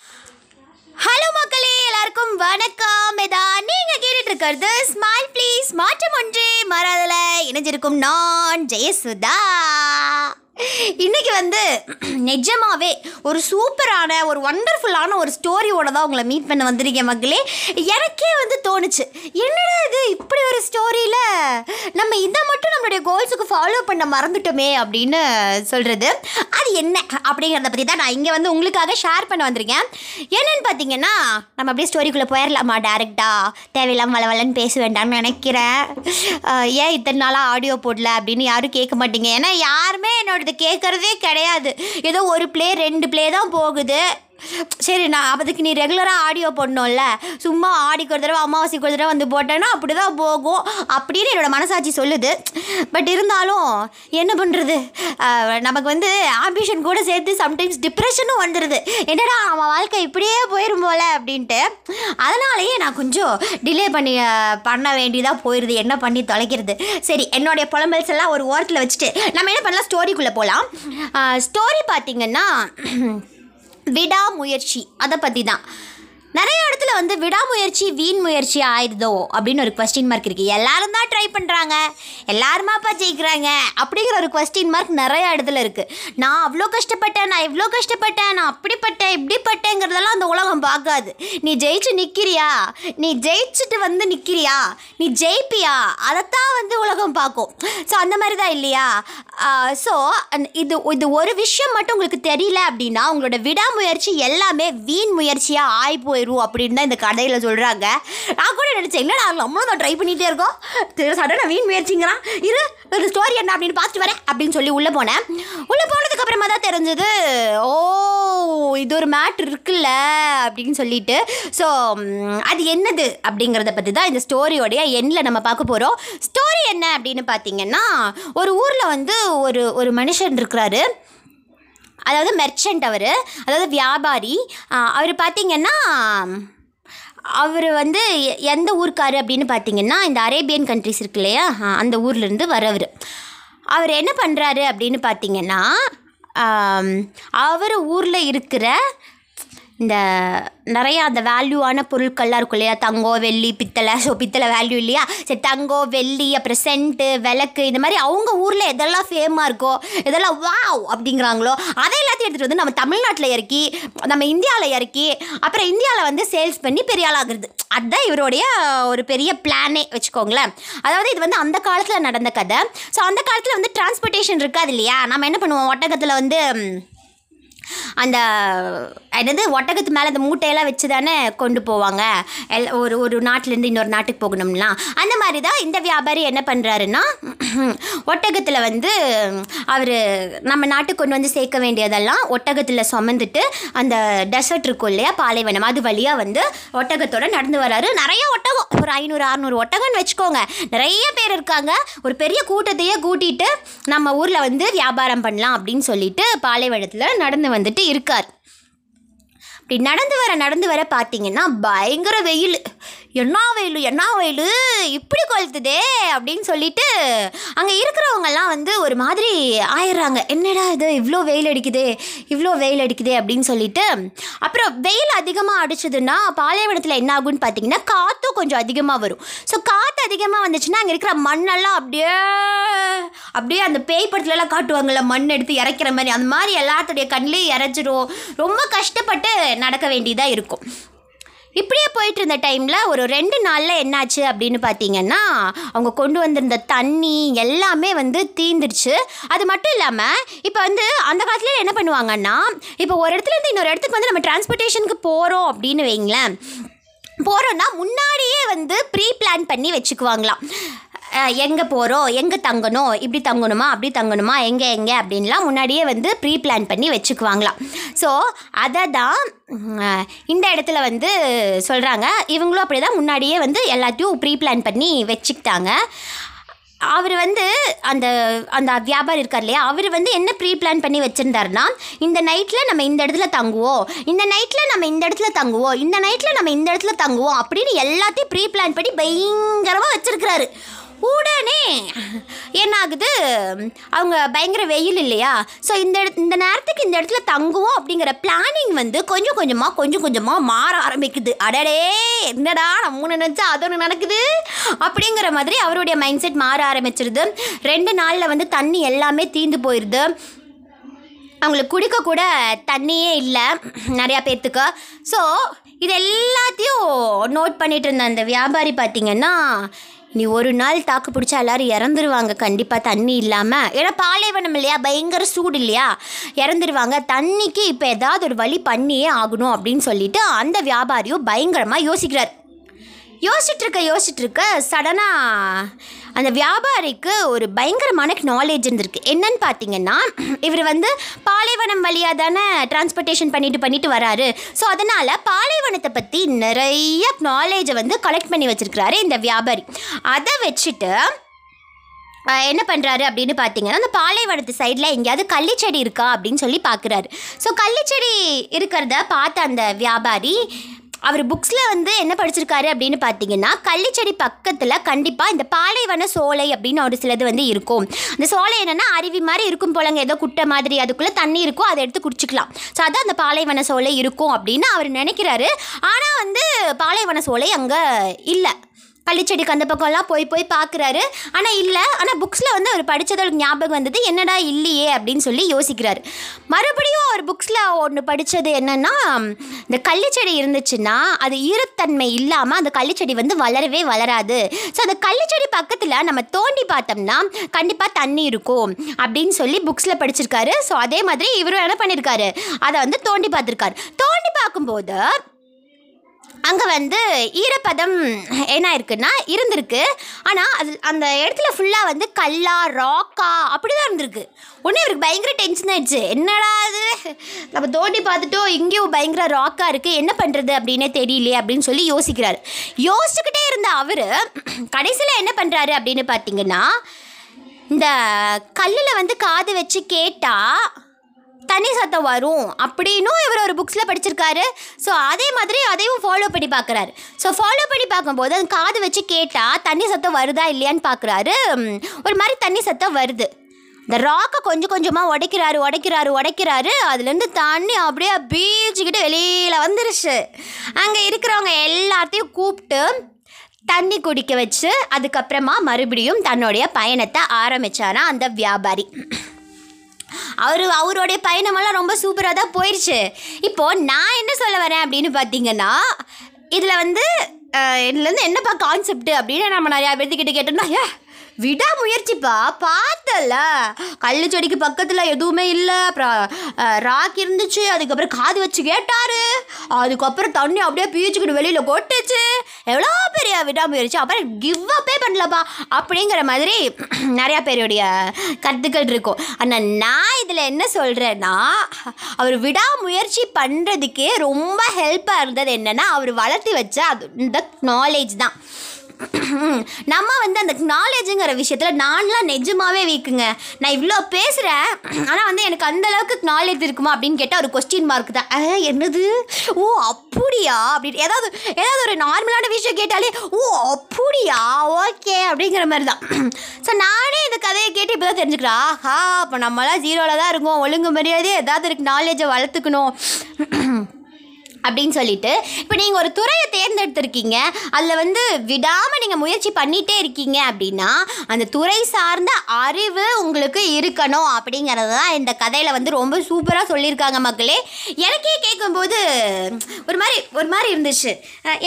Hello மக்களே எல்லாருக்கும் வணக்கம். இதான் நீங்க கேட்டுட்டு இருக்கிறது ஸ்மைல் ப்ளீஸ் மாற்றம் ஒன்றே மாறாதல இணைஞ்சிருக்கும் நான் ஜெயசுதா. இன்னைக்கு வந்து நிஜமாவே ஒரு சூப்பரான ஒரு ஒண்டர்ஃபுல்லான ஒரு ஸ்டோரியோட தான் உங்களை மீட் பண்ண வந்திருக்கேன் மக்களே. எனக்கே வந்து தோணுச்சு என்னடா இது இப்படி ஒரு ஸ்டோரியில் நம்ம இதை மட்டும் நம்மளுடைய கோல்ஸுக்கு ஃபாலோ பண்ண மறந்துட்டோமே அப்படின்னு சொல்கிறது அது என்ன அப்படிங்கிறத பற்றி தான் நான் இங்கே வந்து உங்களுக்காக ஷேர் பண்ண வந்திருக்கேன். என்னென்னு பார்த்தீங்கன்னா நம்ம அப்படியே ஸ்டோரிக்குள்ளே போயிடலாமா டேரெக்டாக தேவையில்லாம வளவலன்னு பேச வேண்டாம்னு நினைக்கிறேன். ஏன் இத்தனை நாளாக ஆடியோ போடல அப்படின்னு யாரும் கேட்க மாட்டீங்க. ஏன்னா யாருமே என்னோடது கேட்குறதே கிடையாது. ஏதோ ஒரு ப்ளே ரெண்டு பிளே தான் போகுது. சரி நான் அதுக்கு நீ ரெகுலராக ஆடியோ போடணும்ல. சும்மா ஆடிக்கு ஒரு தடவை அமாவாசைக்கு ஒரு தடவை வந்து போட்டேன்னா அப்படி தான் போகும். அப்படின்னு என்னோட மனசாட்சி சொல்லுது. பட் இருந்தாலும் என்ன பண்ணுறது நமக்கு வந்து ஆம்பிஷன் கூட சேர்த்து சம்டைம்ஸ் டிப்ரெஷனும் வந்துடுது என்னடா அவன் வாழ்க்கை இப்படியே போயிடும் போல அப்படின்ட்டு. அதனாலேயே நான் கொஞ்சம் டிலே பண்ணி பண்ண வேண்டியதாக போயிடுது என்ன பண்ணி தொலைக்கிறது? சரி என்னுடைய புலம்பல்ஸ் எல்லாம் ஒரு ஓரத்தில் வச்சுட்டு நம்ம என்ன பண்ணலாம்? ஸ்டோரிக்குள்ளே போகலாம் ஸ்டோரி பார்த்திங்கன்னா விடாமுயற்சி. அதை பற்றி தான் நிறைய இடத்துல வந்து விடாமுயற்சி வீண் முயற்சி ஆயிடுதோ அப்படின்னு ஒரு கொஸ்டின் மார்க் இருக்குது எல்லாரும் தான் ட்ரை பண்ணுறாங்க எல்லாருமாப்பா ஜெயிக்கிறாங்க அப்படிங்கிற ஒரு கொஸ்டின் மார்க் நிறைய இடத்துல இருக்குது நான் அவ்வளோ கஷ்டப்பட்டேன் நான் இவ்வளோ கஷ்டப்பட்டேன் நான் அப்படிப்பட்டேன் இப்படிப்பட்டேங்கிறதெல்லாம் அந்த உலகம் பார்க்காது. நீ ஜெயிச்சு நிற்கிறியா நீ ஜெயிச்சுட்டு வந்து நிற்கிறியா நீ ஜெயிப்பியா? அதைத்தான் வந்து உலகம் பார்க்கும். ஸோ அந்த மாதிரி தான் இல்லையா ஸோ இது இது ஒரு விஷயம் மட்டும் உங்களுக்கு தெரியல அப்படின்னா உங்களோட விடாமுயற்சி எல்லாமே வீண் முயற்சியாக ஆகி போயிடுவோம் அப்படின்னு தான் இந்த கடையில் சொல்கிறாங்க நான் கூட நினச்சேன் இல்லை நான் நம்மளும் தான் ட்ரை பண்ணிகிட்டே இருக்கோம். சடனாக வீண் முயற்சிங்கிறான். இரு ஒரு ஸ்டோரி என்ன அப்படின்னு பார்த்துட்டு வரேன் அப்படின்னு சொல்லி உள்ளே போனேன். உள்ளே போனதுக்கப்புறமா தான் தெரிஞ்சது ஓ இது ஒரு மேட்ரு இருக்குல்ல அப்படின்னு சொல்லிட்டு. ஸோ அது என்னது அப்படிங்கிறத பற்றி தான் இந்த ஸ்டோரியோடைய எண்ணில் நம்ம பார்க்க போகிறோம் ஸ்டோரி என்ன அப்படின்னு பார்த்தீங்கன்னா ஒரு ஊரில் வந்து ஒரு ஒரு மனுஷன் இருக்கிறாரு. அதாவது மெர்ச்சன்ட் அவர் அதாவது வியாபாரி. அவர் பார்த்திங்கன்னா அவர் வந்து எந்த ஊருக்கார் அப்படின்னு பார்த்தீங்கன்னா இந்த அரேபியன் கண்ட்ரிஸ் இருக்கு இல்லையா? அந்த ஊர்லேருந்து வரவர். அவர் என்ன பண்ணுறாரு அப்படின்னு பார்த்தீங்கன்னா அவர் ஊரில் இருக்கிற இந்த நிறையா அந்த வேல்யூவான பொருட்கள்லாம் இருக்கும் இல்லையா? தங்கம் வெள்ளி பித்தளை. ஸோ பித்தளை வேல்யூ இல்லையா? சரி தங்கம் வெள்ளி அப்புறம் சென்ட்டு விளக்கு இந்த மாதிரி அவங்க ஊரில் எதெல்லாம் ஃபேமாக இருக்கோ எதெல்லாம் வாவ் அப்படிங்கிறாங்களோ அதை எல்லாத்தையும் எடுத்துகிட்டு வந்து நம்ம தமிழ்நாட்டில் இறக்கி நம்ம இந்தியாவில் இறக்கி அப்புறம் இந்தியாவில் வந்து சேல்ஸ் பண்ணி பெரிய ஆளாகிறது அதுதான் இவருடைய ஒரு பெரிய பிளானே வச்சுக்கோங்களேன். அதாவது இது வந்து அந்த காலத்தில் நடந்த கதை. ஸோ அந்த காலத்தில் வந்து டிரான்ஸ்போர்ட்டேஷன் இருக்காது இல்லையா? நம்ம என்ன பண்ணுவோம்? ஒட்டகத்தில் வந்து அந்த என்னது ஒட்டகத்து மேலே அந்த மூட்டையெல்லாம் வச்சு தானே கொண்டு போவாங்க? எல் ஒரு ஒரு நாட்டிலேருந்து இன்னொரு நாட்டுக்கு போகணும்னா. அந்த மாதிரி தான் இந்த வியாபாரி என்ன பண்ணுறாருன்னா ஒட்டகத்தில் வந்து அவர் நம்ம நாட்டுக்கு கொண்டு வந்து சேர்க்க வேண்டியதெல்லாம் ஒட்டகத்தில் சுமந்துட்டு அந்த டெசர்ட் இருக்கும் இல்லையா பாலைவனம் அது வழியாக வந்து ஒட்டகத்தோட நடந்து வராரு. நிறைய ஒட்டகம் ஒரு ஐநூறு அறநூறு ஒட்டகம்னு வச்சுக்கோங்க. நிறைய பேர் இருக்காங்க. ஒரு பெரிய கூட்டத்தையே கூட்டிட்டு நம்ம ஊரில் வந்து வியாபாரம் பண்ணலாம் அப்படின்னு சொல்லிட்டு பாலைவனத்தில் நடந்து வந்துட்டு இருக்கார். இப்படி நடந்து வர நடந்து வர பார்த்தீங்கன்னா பயங்கர வெயில். என்ன வெயில் என்ன வெயில்? இப்படி கொளுத்துதே அப்படின்னு சொல்லிட்டு அங்கே இருக்கிறவங்கெல்லாம் வந்து ஒரு மாதிரி ஆயிடுறாங்க. என்னடா இது? இவ்வளோ வெயில் அடிக்குது இவ்வளோ வெயில் அடிக்குது அப்படின்னு சொல்லிட்டு. அப்புறம் வெயில் அதிகமாக அடிச்சதுன்னா பாலைவனத்தில் என்ன ஆகும்னு பார்த்தீங்கன்னா காற்றும் கொஞ்சம் அதிகமாக வரும். ஸோ காற்று அதிகமாக வந்துச்சுன்னா அங்கே இருக்கிற மண்ணெல்லாம் அப்படியே அப்படியே அந்த பேய் படத்துலலாம் காட்டுவாங்கள்ல மண் எடுத்து இறக்கிற மாதிரி. அந்த மாதிரி எல்லாத்துடைய கண்ணிலையும் இறச்சிரும் ரொம்ப கஷ்டப்பட்டு நடக்க வேண்டியதாக இருக்கும். இப்படியே போயிட்டு இருந்த டைமில் ஒரு ரெண்டு நாளில் என்னாச்சு அப்படின்னு பார்த்தீங்கன்னா அவங்க கொண்டு வந்திருந்த தண்ணி எல்லாமே வந்து தீந்துருச்சு. அது மட்டும் இல்லாமல் இப்போ வந்து அந்த காலத்தில் என்ன பண்ணுவாங்கன்னா இப்போ ஒரு இடத்துலேருந்து இன்னொரு இடத்துக்கு வந்து நம்ம டிரான்ஸ்போர்ட்டேஷனுக்கு போகிறோம் அப்படின்னு வைங்களேன். போகிறோன்னா முன்னாடியே வந்து ப்ரீ பிளான் பண்ணி வச்சுக்குவாங்களாம். எங்கே போகிறோம் எங்கே தங்கணும்? இப்படி தங்கணுமா? அப்படி தங்கணுமா? எங்கே எங்கே? அப்படின்லாம் முன்னாடியே வந்து ப்ரீ பிளான் பண்ணி வச்சுக்குவாங்களாம். ஸோ அதை தான் இந்த இடத்துல வந்து சொல்கிறாங்க இவங்களும் அப்படி தான் முன்னாடியே வந்து எல்லாத்தையும் ப்ரீ பிளான் பண்ணி வச்சுக்கிட்டாங்க. அவர் வந்து அந்த அந்த வியாபாரி இருக்கார் இல்லையா? அவர் வந்து என்ன ப்ரீ பிளான் பண்ணி வச்சுருந்தாருன்னா இந்த நைட்டில் நம்ம இந்த இடத்துல தங்குவோம் இந்த நைட்டில் நம்ம இந்த இடத்துல தங்குவோம் இந்த நைட்டில் நம்ம இந்த இடத்துல தங்குவோம் அப்படின்னு எல்லாத்தையும் ப்ரீ பிளான் பண்ணி பயங்கரமாக வச்சுருக்கிறாரு. உடனே என்ன ஆகுது அவங்க பயங்கர வெயில் இல்லையா? ஸோ இந்த இந்த நேரத்துக்கு இந்த இடத்துல தங்குவோம் அப்படிங்கிற பிளானிங் வந்து கொஞ்சம் கொஞ்சமாக கொஞ்சம் கொஞ்சமாக மாற ஆரம்பிக்குது. அடடே என்னடா நம்ம நினச்சா அது ஒன்று நடக்குது? அப்படிங்கிற மாதிரி அவருடைய மைண்ட் செட் மாற ஆரம்பிச்சிருது. ரெண்டு நாளில் வந்து தண்ணி எல்லாமே தீந்து போயிடுது அவங்களுக்கு குடிக்க கூட தண்ணியே இல்லை நிறையா பேர்த்துக்கு ஸோ இது எல்லாத்தையும் நோட் பண்ணிகிட்டு இருந்த அந்த வியாபாரி பார்த்திங்கன்னா நீ ஒரு நாள் தாக்கு பிடிச்சா எல்லாரும் இறந்துருவாங்க. கண்டிப்பாக தண்ணி இல்லாமல் ஏன்னா பாலைவனம் இல்லையா? பயங்கர சூடு இல்லையா? இறந்துருவாங்க. தண்ணிக்கு இப்போ ஏதாவது ஒரு வழி பண்ணியே ஆகணும் அப்படின்னு சொல்லிட்டு அந்த வியாபாரியும் பயங்கரமாக யோசிக்கிறார். யோசிச்சுட்டு இருக்க யோசிச்சுட்டு இருக்க சடனாக அந்த வியாபாரிக்கு ஒரு பயங்கரமான நாலேஜ் இருந்திருக்கு. என்னன்னு பார்த்தீங்கன்னா இவர் வந்து பாலைவனம் வழியாக தானே டிரான்ஸ்போர்ட்டேஷன் பண்ணிட்டு பண்ணிட்டு வராரு. ஸோ அதனால் பாலைவனத்தை பற்றி நிறைய நாலேஜை வந்து கலெக்ட் பண்ணி வச்சுருக்கிறாரு இந்த வியாபாரி. அதை வச்சுட்டு என்ன பண்ணுறாரு அப்படின்னு பார்த்தீங்கன்னா அந்த பாலைவனத்து சைடில் எங்கேயாவது கள்ளிச்செடி இருக்கா அப்படின்னு சொல்லி பார்க்குறாரு ஸோ கள்ளிச்செடி இருக்கிறத பார்த்த அந்த வியாபாரி அவர் புக்ஸில் வந்து என்ன படிச்சிருக்காரு அப்படின்னு பார்த்தீங்கன்னா கள்ளிச்செடி பக்கத்தில் கண்டிப்பாக இந்த பாலைவன சோலை அப்படின்னு ஒரு சிலது வந்து இருக்கும். அந்த சோலை என்னென்னா அருவி மாதிரி இருக்கும் போலங்க. ஏதோ குட்டை மாதிரி அதுக்குள்ளே தண்ணி இருக்கும் அதை எடுத்து குடிச்சிக்கலாம். ஸோ அதான் அந்த பாலைவன சோலை இருக்கும் அப்படின்னு அவர் நினைக்கிறாரு. ஆனால் வந்து பாலைவன சோலை அங்கே இல்லை. கள்ளிச்செடிக்கு அந்த பக்கம்லாம் போய் போய் பார்க்குறாரு. ஆனால் இல்லை ஆனால் புக்ஸில் வந்து அவர் படித்ததோட ஞாபகம் வந்தது என்னடா இல்லையே? அப்படின்னு சொல்லி யோசிக்கிறாரு. மறுபடியும் அவர் புக்ஸில் ஒன்று படித்தது என்னென்னா இந்த கள்ளிச்செடி இருந்துச்சுன்னா அது ஈரத்தன்மை இல்லாமல் அந்த கள்ளிச்செடி வந்து வளரவே வளராது. ஸோ அந்த கள்ளிச்செடி பக்கத்தில் நம்ம தோண்டி பார்த்தோம்னா கண்டிப்பாக தண்ணி இருக்கும் அப்படின்னு சொல்லி புக்ஸில் படிச்சிருக்காரு. ஸோ அதே மாதிரி இவரும் என்ன பண்ணியிருக்காரு அதை வந்து தோண்டி பார்த்துருக்காரு. தோண்டி பார்க்கும்போது அங்கே வந்து ஈரப்பதம் என்ன இருக்குன்னா இருந்திருக்கு. ஆனால் அது அந்த இடத்துல ஃபுல்லாக வந்து கல்லா ராக்கா அப்படி தான் இருந்திருக்கு. ஒன்று இவருக்கு பயங்கர டென்ஷன் ஆயிடுச்சு. என்னடா அது நம்ம தோண்டி பார்த்துட்டோம் இங்கேயும் பயங்கர ராக்காக இருக்குது என்ன பண்ணுறது அப்படின்னே தெரியலையே அப்படின்னு சொல்லி யோசிக்கிறாரு. யோசிச்சுக்கிட்டே இருந்த அவர் கடைசியில் என்ன பண்ணுறாரு அப்படின்னு பார்த்தீங்கன்னா இந்த கல்லில் வந்து காது வச்சு கேட்டால் தண்ணி சத்தம் வரும் அப்படின்னும் இவர் ஒரு புக்ஸில் படிச்சிருக்காரு. ஸோ அதே மாதிரி அதையும் ஃபாலோ பண்ணி பார்க்குறாரு. ஸோ ஃபாலோ பண்ணி பார்க்கும்போது அந்த காது வச்சு கேட்டால் தண்ணி சத்தம் வருதா இல்லையான்னு பார்க்குறாரு. ஒரு மாதிரி தண்ணி சத்தம் வருது. இந்த ராக்கை கொஞ்சம் கொஞ்சமாக உடைக்கிறாரு உடைக்கிறாரு உடைக்கிறாரு. அதுலேருந்து தண்ணி அப்படியே பீச்சுக்கிட்டு வெளியில் வந்துருச்சு. அங்கே இருக்கிறவங்க எல்லாத்தையும் கூப்பிட்டு தண்ணி குடிக்க வச்சு அதுக்கப்புறமா மறுபடியும் தன்னுடைய பயணத்தை ஆரம்பிச்சாரா அந்த வியாபாரி. அவர் அவருடைய பயணமெல்லாம் ரொம்ப சூப்பராக தான் போயிடுச்சு இப்போது நான் என்ன சொல்ல வரேன் அப்படின்னு பார்த்தீங்கன்னா இதில் வந்து இதுலேருந்து என்னப்பா கான்செப்ட் அப்படின்னு நம்ம நிறையா பேர்த்துக்கிட்ட கேட்டோம்னா ஐயா விடாமுயற்சிப்பா பார்த்தல. கள்ளு செடிக்கு பக்கத்தில் எதுவுமே இல்லை. அப்புறம் ராக் இருந்துச்சு. அதுக்கப்புறம் காது வச்சு கேட்டாரு. அதுக்கப்புறம் தண்ணி அப்படியே பீச்சுக்கிட்டு வெளியில் கொட்டுச்சு. எவ்வளோ பெரிய விடாமுயற்சி அப்புறம் கிவ் அப்பே பண்ணலப்பா. அப்படிங்கிற மாதிரி நிறையா பேருடைய கருத்துக்கள் இருக்கும். ஆனால் நான் இதில் என்ன சொல்கிறேன்னா அவர் விடாமுயற்சி பண்ணுறதுக்கே ரொம்ப ஹெல்ப்பாக இருந்தது என்னென்னா அவர் வளர்த்து வச்ச அது இந்த நாலேஜ் தான். நம்ம வந்து அந்த நாலேஜுங்கிற விஷயத்தில் நான்லாம் நிஜமாகவே வீக்குங்க. நான் இவ்வளோ பேசுகிறேன் ஆனால் வந்து எனக்கு அந்த அளவுக்கு நாலேஜ் இருக்குமா அப்படின்னு கேட்டால் ஒரு கொஸ்டின் மார்க் தான். என்னது? ஓ அப்படியா? அப்படின்னு ஏதாவது ஏதாவது ஒரு நார்மலான விஷயம் கேட்டாலே ஓ அப்படியா? ஓகே அப்படிங்கிற மாதிரி தான். ஸோ நானே இந்த கதையை கேட்டு இப்போ தான் தெரிஞ்சுக்கிறேன். ஆஹா அப்போ நம்மளாம் ஜீரோவில் தான் இருக்கோம். ஒழுங்கு மரியாதையே ஏதாவது இருக்கு நாலேஜை வளர்த்துக்கணும். அப்படின்னு சொல்லிட்டு இப்போ நீங்கள் ஒரு துறையை தேர்ந்தெடுத்திருக்கீங்க. அதில் வந்து விடாமல் நீங்கள் முயற்சி பண்ணிகிட்டே இருக்கீங்க அப்படின்னா அந்த துறை சார்ந்த அறிவு உங்களுக்கு இருக்கணும் அப்படிங்கிறது தான் இந்த கதையில் வந்து ரொம்ப சூப்பராக சொல்லியிருக்காங்க மக்களே. எனக்கே கேட்கும்போது ஒரு மாதிரி ஒரு மாதிரி இருந்துச்சு.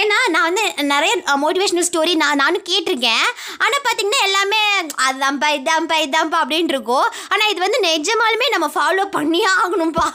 ஏன்னா நான் வந்து நிறைய மோட்டிவேஷ்னல் ஸ்டோரி நான் நானும் கேட்டிருக்கேன். ஆனால் பார்த்திங்கன்னா எல்லாமே அதுதான்ப்பா இதான்ப்பா இதான்ப்பா அப்படின்னு இருக்கும். ஆனால் இது வந்து நிஜமாலுமே நம்ம ஃபாலோ பண்ணியே ஆகணும்ப்பா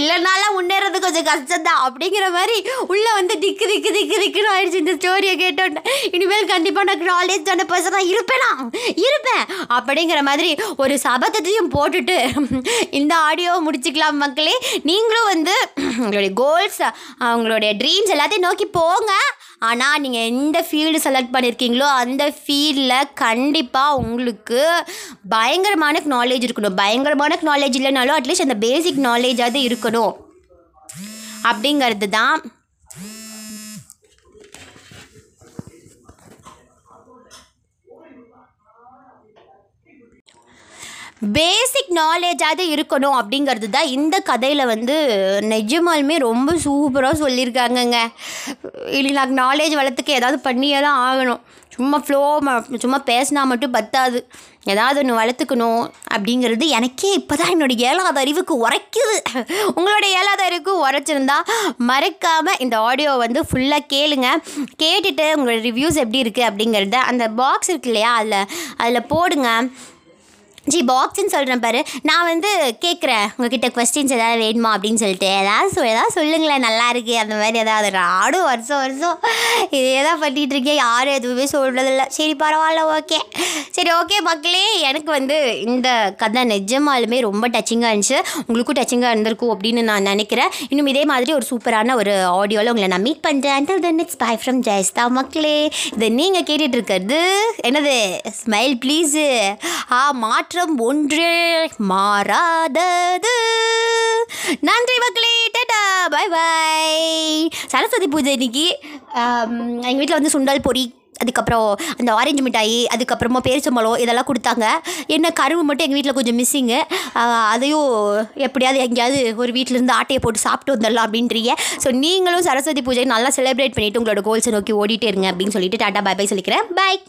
இல்லைனாலாம் முன்னேறது கொஞ்சம் கஷ்டம்தான் அப்படிங்கிற மாதிரி உள்ளே வந்து திக்கு திக்கு திக்கு திக்குன்னு ஆயிடுச்சு இந்த ஸ்டோரியை கேட்டோன்னே இனிமேல் கண்டிப்பாக நான் நாலேஜ் தானே பர்சனாக இருப்பேனா? இருப்பேன். அப்படிங்கிற மாதிரி ஒரு சபதத்தையும் போட்டுட்டு இந்த ஆடியோவை முடிச்சுக்கலாம் மக்களே. நீங்களும் வந்து உங்களுடைய கோல்ஸ் அவங்களுடைய ட்ரீம்ஸ் எல்லாத்தையும் நோக்கி போங்க. ஆனால் நீங்கள் எந்த ஃபீல்டு செலக்ட் பண்ணியிருக்கீங்களோ அந்த ஃபீல்டில் கண்டிப்பாக உங்களுக்கு பயங்கரமான நாலேஜ் இருக்கணும். பயங்கரமான நாலேஜ் இல்லைனாலும் அட்லீஸ்ட் அந்த பேசிக் நாலேஜாவது இருக்கணும். அப்படிங்கிறது தான் பேசிக் நாலேஜாவது இருக்கணும் அப்படிங்கிறது தான் இந்த கதையில் வந்து நிஜமாலுமே ரொம்ப சூப்பராக சொல்லியிருக்காங்கங்க. இல்லை நாங்கள் நாலேஜ் வளர்த்துக்கு ஏதாவது பண்ணியே தான் ஆகணும். சும்மா ஃப்ளோ சும்மா பேசினா மட்டும் பத்தாது. ஏதாவது ஒன்று வளர்த்துக்கணும் அப்படிங்கிறது எனக்கே இப்போ தான் என்னோடய ஏழாவது அறிவுக்கு உரைக்குது. உங்களோட ஏழாவது அறிவுக்கு உரைச்சிருந்தா மறக்காமல் இந்த ஆடியோ வந்து ஃபுல்லாக கேளுங்க. கேட்டுட்டு உங்களோட ரிவ்யூஸ் எப்படி இருக்குது அப்படிங்கிறத அந்த பாக்ஸ் இருக்கு இல்லையா? அதில் அதில் போடுங்க. ஜி பாக்ஸ்ன்னு சொல்கிறேன் பாரு. நான் வந்து கேட்குறேன் உங்ககிட்ட கொஸ்டின்ஸ் ஏதாவது வேணுமா அப்படின்னு சொல்லிட்டு. ஏதாவது சொல் ஏதாவது சொல்லுங்களேன். நல்லா இருக்கு. அந்த மாதிரி ஏதாவது. நானும் வருஷம் வருஷம் இதே தான் பண்ணிகிட்டு இருக்கேன். யாரும் எதுவுமே சொல்கிறதில்ல சரி பரவாயில்ல ஓகே சரி ஓகே மக்களே. எனக்கு வந்து இந்த கதை நிஜமாலுமே ரொம்ப டச்சிங்காக இருந்துச்சு. உங்களுக்கும் டச்சிங்காக இருந்திருக்கும் அப்படின்னு நான் நினைக்கிறேன். இன்னும் இதே மாதிரி ஒரு சூப்பரான ஒரு ஆடியோவில் உங்களை நான் மீட் பண்ணுறேன் until then it's bye from Jayastha மக்களே. இதை நீங்கள் கேட்டுட்டு இருக்கிறது. என்னது? ஸ்மைல் ப்ளீஸு ஆ மாற்று மாற்றம் ஒன்றே மாறாதது. நன்றி மக்களே டடா பாய் பை சரஸ்வதி பூஜை இன்னைக்கு எங்கள் வீட்டில் வந்து சுண்டல் பொரி அதுக்கப்புறம் அந்த ஆரஞ்சு மிட்டாயி அதுக்கப்புறமா பேரிச்சம்பழம் இதெல்லாம் கொடுத்தாங்க. என்ன கரும்பு மட்டும் எங்கள் வீட்டில் கொஞ்சம் மிஸ்ஸிங்கு அதையும் எப்படியாவது எங்கேயாவது ஒரு வீட்டிலேருந்து ஆட்டையை போட்டு சாப்பிட்டு வந்துடலாம் அப்படின்றீங்க. ஸோ நீங்களும் சரஸ்வதி பூஜை நல்லா செலிப்ரேட் பண்ணிவிட்டு உங்களோட கோல்ஸை நோக்கி ஓடிட்டே இருங்க அப்படின்னு சொல்லிட்டு டாட்டா பை பை சொல்லிக்கிறேன். பாய்